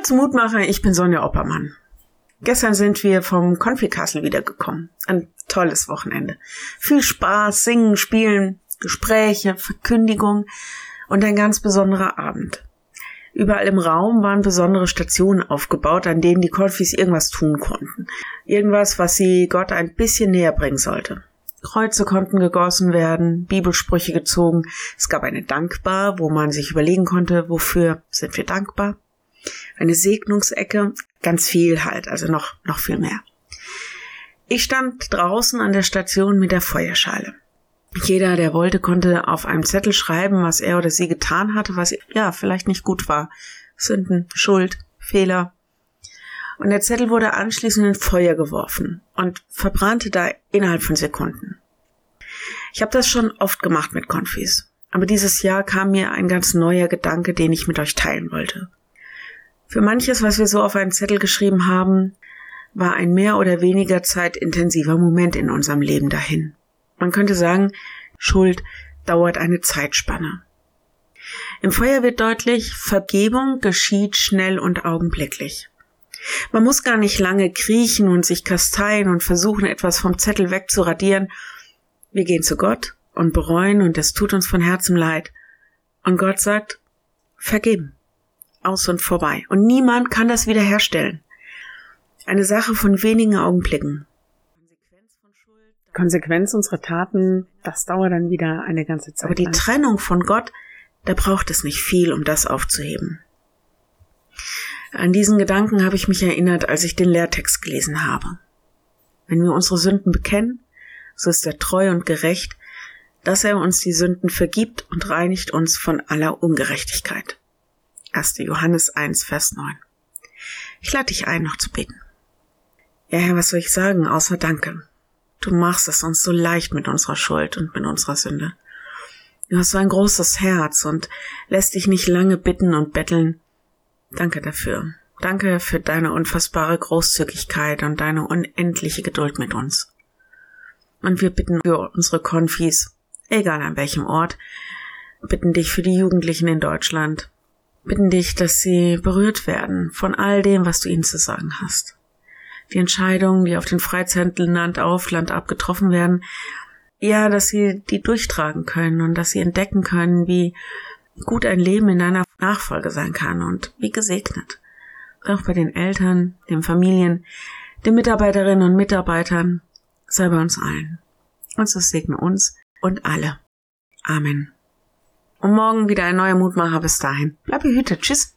Hallo zum Mutmacher, ich bin Sonja Oppermann. Gestern sind wir vom Konfikastel wiedergekommen. Ein tolles Wochenende. Viel Spaß, Singen, Spielen, Gespräche, Verkündigung und ein ganz besonderer Abend. Überall im Raum waren besondere Stationen aufgebaut, an denen die Konfis irgendwas tun konnten. Irgendwas, was sie Gott ein bisschen näher bringen sollte. Kreuze konnten gegossen werden, Bibelsprüche gezogen. Es gab eine Dankbar, wo man sich überlegen konnte, wofür sind wir dankbar. Eine Segnungsecke, ganz viel halt, also noch, noch viel mehr. Ich stand draußen an der Station mit der Feuerschale. Jeder, der wollte, konnte auf einem Zettel schreiben, was er oder sie getan hatte, was ja vielleicht nicht gut war. Sünden, Schuld, Fehler. Und der Zettel wurde anschließend in Feuer geworfen und verbrannte da innerhalb von Sekunden. Ich habe das schon oft gemacht mit Konfis, aber dieses Jahr kam mir ein ganz neuer Gedanke, den ich mit euch teilen wollte. Für manches, was wir so auf einen Zettel geschrieben haben, war ein mehr oder weniger zeitintensiver Moment in unserem Leben dahin. Man könnte sagen, Schuld dauert eine Zeitspanne. Im Feuer wird deutlich, Vergebung geschieht schnell und augenblicklich. Man muss gar nicht lange kriechen und sich kasteien und versuchen, etwas vom Zettel wegzuradieren. Wir gehen zu Gott und bereuen und es tut uns von Herzen leid. Und Gott sagt, vergeben. Aus und vorbei. Und niemand kann das wiederherstellen. Eine Sache von wenigen Augenblicken. Konsequenz unserer Taten, das dauert dann wieder eine ganze Zeit. Aber die Trennung von Gott, da braucht es nicht viel, um das aufzuheben. An diesen Gedanken habe ich mich erinnert, als ich den Lehrtext gelesen habe. Wenn wir unsere Sünden bekennen, so ist er treu und gerecht, dass er uns die Sünden vergibt und reinigt uns von aller Ungerechtigkeit. 1. Johannes 1, Vers 9. Ich lade dich ein, noch zu beten. Ja, Herr, was soll ich sagen, außer Danke. Du machst es uns so leicht mit unserer Schuld und mit unserer Sünde. Du hast so ein großes Herz und lässt dich nicht lange bitten und betteln. Danke dafür. Danke für deine unfassbare Großzügigkeit und deine unendliche Geduld mit uns. Und wir bitten für unsere Konfis, egal an welchem Ort, bitten dich für die Jugendlichen in Deutschland, bitten dich, dass sie berührt werden von all dem, was du ihnen zu sagen hast die Entscheidungen, die auf den Freizeiten Land auf, Land ab getroffen werden, ja, dass sie die durchtragen können und dass sie entdecken können, wie gut ein Leben in deiner Nachfolge sein kann und wie gesegnet. Auch bei den Eltern, den Familien, den Mitarbeiterinnen und Mitarbeitern, sei bei uns allen. Und so segne uns und alle. Amen. Und morgen wieder ein neuer Mutmacher bis dahin. Bleib behütet. Tschüss.